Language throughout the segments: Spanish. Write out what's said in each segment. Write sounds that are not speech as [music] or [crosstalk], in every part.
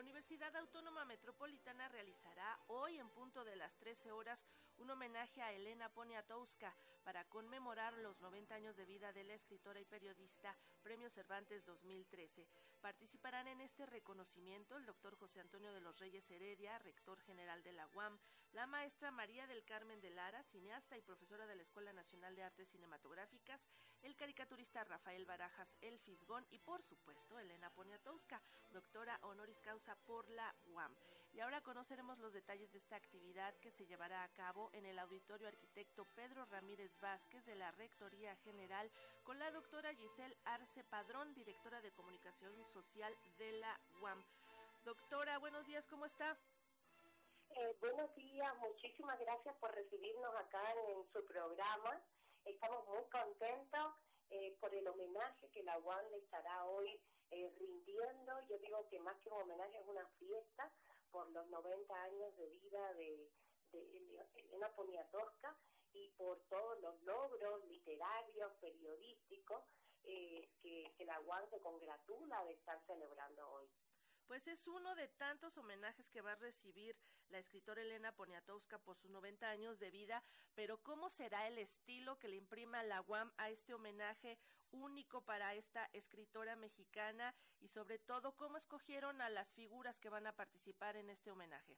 La Universidad Autónoma Metropolitana realizará hoy en punto de las 13 horas un homenaje a Elena Poniatowska para conmemorar los 90 años de vida de la escritora y periodista Premio Cervantes 2013. Participarán en este reconocimiento el doctor José Antonio de los Reyes Heredia, rector general de la UAM, la maestra María del Carmen de Lara, cineasta y profesora de la Escuela Nacional de Artes Cinematográficas, Rafael Barajas El Fisgón y por supuesto Elena Poniatowska, doctora honoris causa por la UAM. Y ahora conoceremos los detalles de esta actividad que se llevará a cabo en el Auditorio Arquitecto Pedro Ramírez Vázquez de la Rectoría General con la doctora Giselle Arce Padrón, directora de Comunicación Social de la UAM. Doctora, buenos días, ¿cómo está? Eh, buenos días, muchísimas gracias por recibirnos acá en, su programa. Estamos muy contentos eh, por el homenaje que la UAM le estará hoy eh, rindiendo. Yo digo que más que un homenaje es una fiesta por los 90 años de vida de, de Elena Poniatowska y por todos los logros literarios, periodísticos que, que la UAM se congratula de estar celebrando hoy pues es uno de tantos homenajes que va a recibir la escritora Elena Poniatowska por sus 90 años de vida, pero ¿cómo será el estilo que le imprima la UAM a este homenaje único para esta escritora mexicana y sobre todo cómo escogieron a las figuras que van a participar en este homenaje?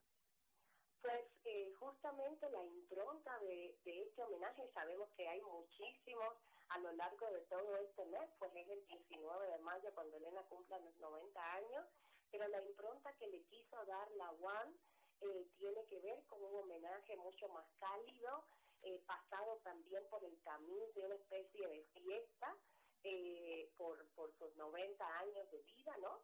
Pues eh, justamente la impronta de, de este homenaje, sabemos que hay muchísimos a lo largo de todo este mes, pues es el 19 de mayo cuando Elena cumpla los 90 años pero la impronta que le quiso dar la UAN eh, tiene que ver con un homenaje mucho más cálido, eh, pasado también por el camino de una especie de fiesta eh, por, por sus 90 años de vida, ¿no?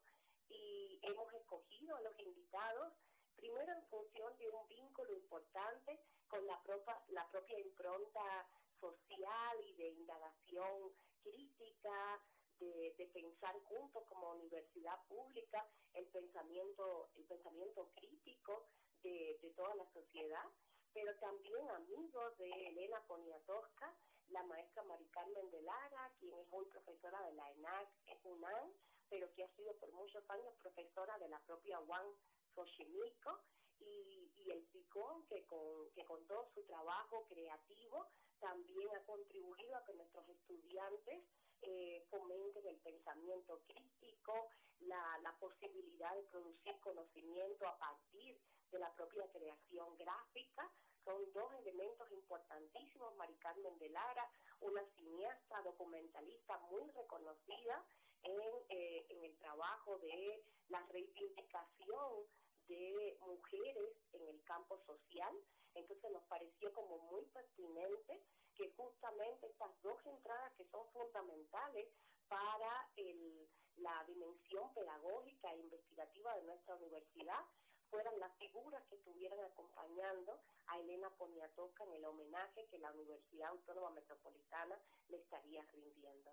Y hemos escogido a los invitados, primero en función de un vínculo importante con la propia, la propia impronta social y de indagación crítica, de, pensar juntos como universidad pública el pensamiento, el pensamiento crítico de, de toda la sociedad, pero también amigos de Elena Poniatowska, la maestra Mari Carmen de Lara, quien es hoy profesora de la ENAC, UNAM, pero que ha sido por muchos años profesora de la propia Juan Xochimilco, y, y el PICON, que con, que con todo su trabajo creativo también ha contribuido a que nuestros estudiantes eh, fomenten el pensamiento crítico, la, la posibilidad de producir conocimiento a partir de la propia creación gráfica. Son dos elementos importantísimos. Mari Carmen de Lara, una cineasta documentalista muy reconocida en, eh, en el trabajo de la reivindicación de mujeres en el campo social. Entonces nos pareció como muy pertinente que justamente estas dos entradas que son fundamentales para el, la dimensión pedagógica e investigativa de nuestra universidad fueran las figuras que estuvieran acompañando a Elena Poniatowska en el homenaje que la Universidad Autónoma Metropolitana le estaría rindiendo.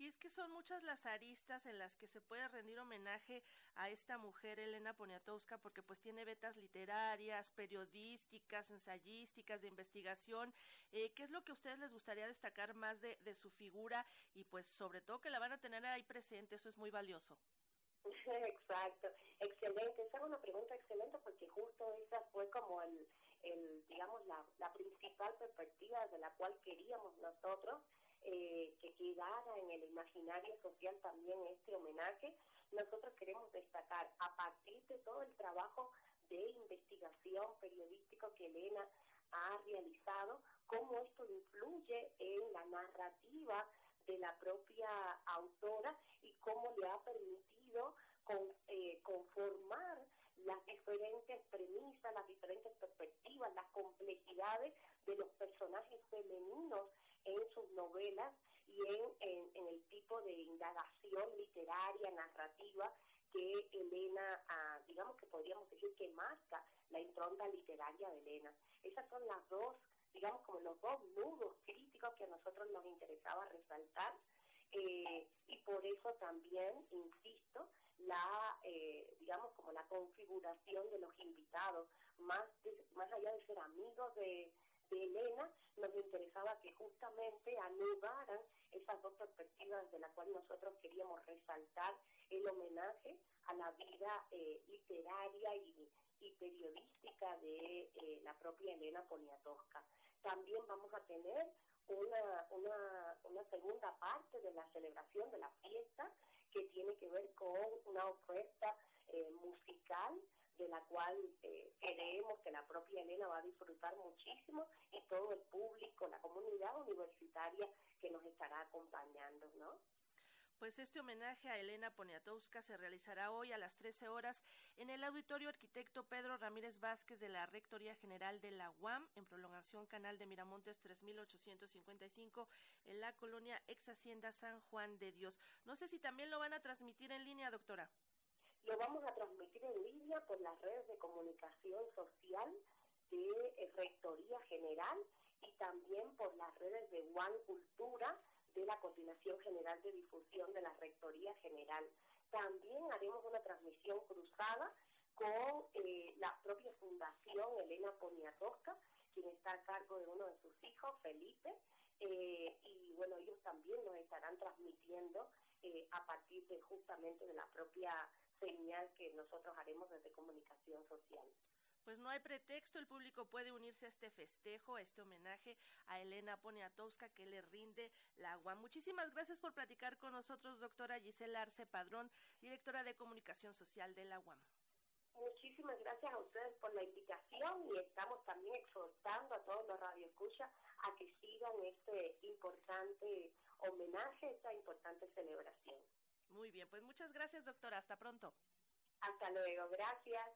Y es que son muchas las aristas en las que se puede rendir homenaje a esta mujer, Elena Poniatowska, porque pues tiene vetas literarias, periodísticas, ensayísticas, de investigación. Eh, ¿Qué es lo que a ustedes les gustaría destacar más de, de su figura? Y pues sobre todo que la van a tener ahí presente, eso es muy valioso. [laughs] Exacto, excelente. Esa es una pregunta excelente porque justo esa fue como el, el digamos, la, la principal perspectiva de la cual queríamos nosotros eh, que quedara en el imaginario social también este homenaje, nosotros queremos destacar a partir de todo el trabajo de investigación periodístico que Elena ha realizado, cómo esto influye en la narrativa de la propia autora y cómo le ha permitido con, eh, conformar las diferentes premisas, las diferentes perspectivas, las complejidades de los personajes femeninos en sus novelas y en, en, el tipo de literaria, narrativa que Elena, ah, digamos que podríamos decir que marca la impronta literaria de Elena. Esas son las dos, digamos como los dos nudos críticos que a nosotros nos interesaba resaltar eh, y por eso también, insisto, la, eh, digamos, como la configuración de los invitados, más, más allá de ser amigos de, de Elena, nos interesaba que justamente anudaran esas dos perspectivas de las cuales nosotros queríamos resaltar el homenaje a la vida eh, literaria y, periodística de eh, la propia Elena Poniatowska. También vamos a tener una, una, segunda parte de la celebración de la fiesta que tiene que ver con una oferta eh, musical de la cual eh, creemos que la propia Elena va a disfrutar muchísimo y todo el público, la comunidad universitaria que nos estará acompañando, ¿no? Pues este homenaje a Elena Poniatowska se realizará hoy a las 13 horas en el Auditorio Arquitecto Pedro Ramírez Vázquez de la Rectoría General de la UAM, en prolongación Canal de Miramontes 3855, en la colonia Ex Hacienda San Juan de Dios. No sé si también lo van a transmitir en línea, doctora. Lo vamos a transmitir en línea por las redes de comunicación social de eh, Rectoría General y también por las redes de UAM Cultura de la Coordinación General de Difusión de la Rectoría General. También haremos una transmisión cruzada con eh, la propia Fundación Elena Poniatowska, quien está a cargo de uno de sus hijos, Felipe, eh, y bueno, ellos también nos estarán transmitiendo a partir de justamente de la propia señal que nosotros haremos desde comunicación social pues no hay pretexto, el público puede unirse a este festejo, a este homenaje a Elena Poniatowska que le rinde la agua. Muchísimas gracias por platicar con nosotros, doctora Gisela Arce Padrón, directora de Comunicación Social de la UAM. Muchísimas gracias a ustedes por la invitación y estamos también exhortando a todos los radioescuchas a que sigan este importante homenaje, esta importante celebración. Muy bien, pues muchas gracias, doctora. Hasta pronto. Hasta luego, gracias.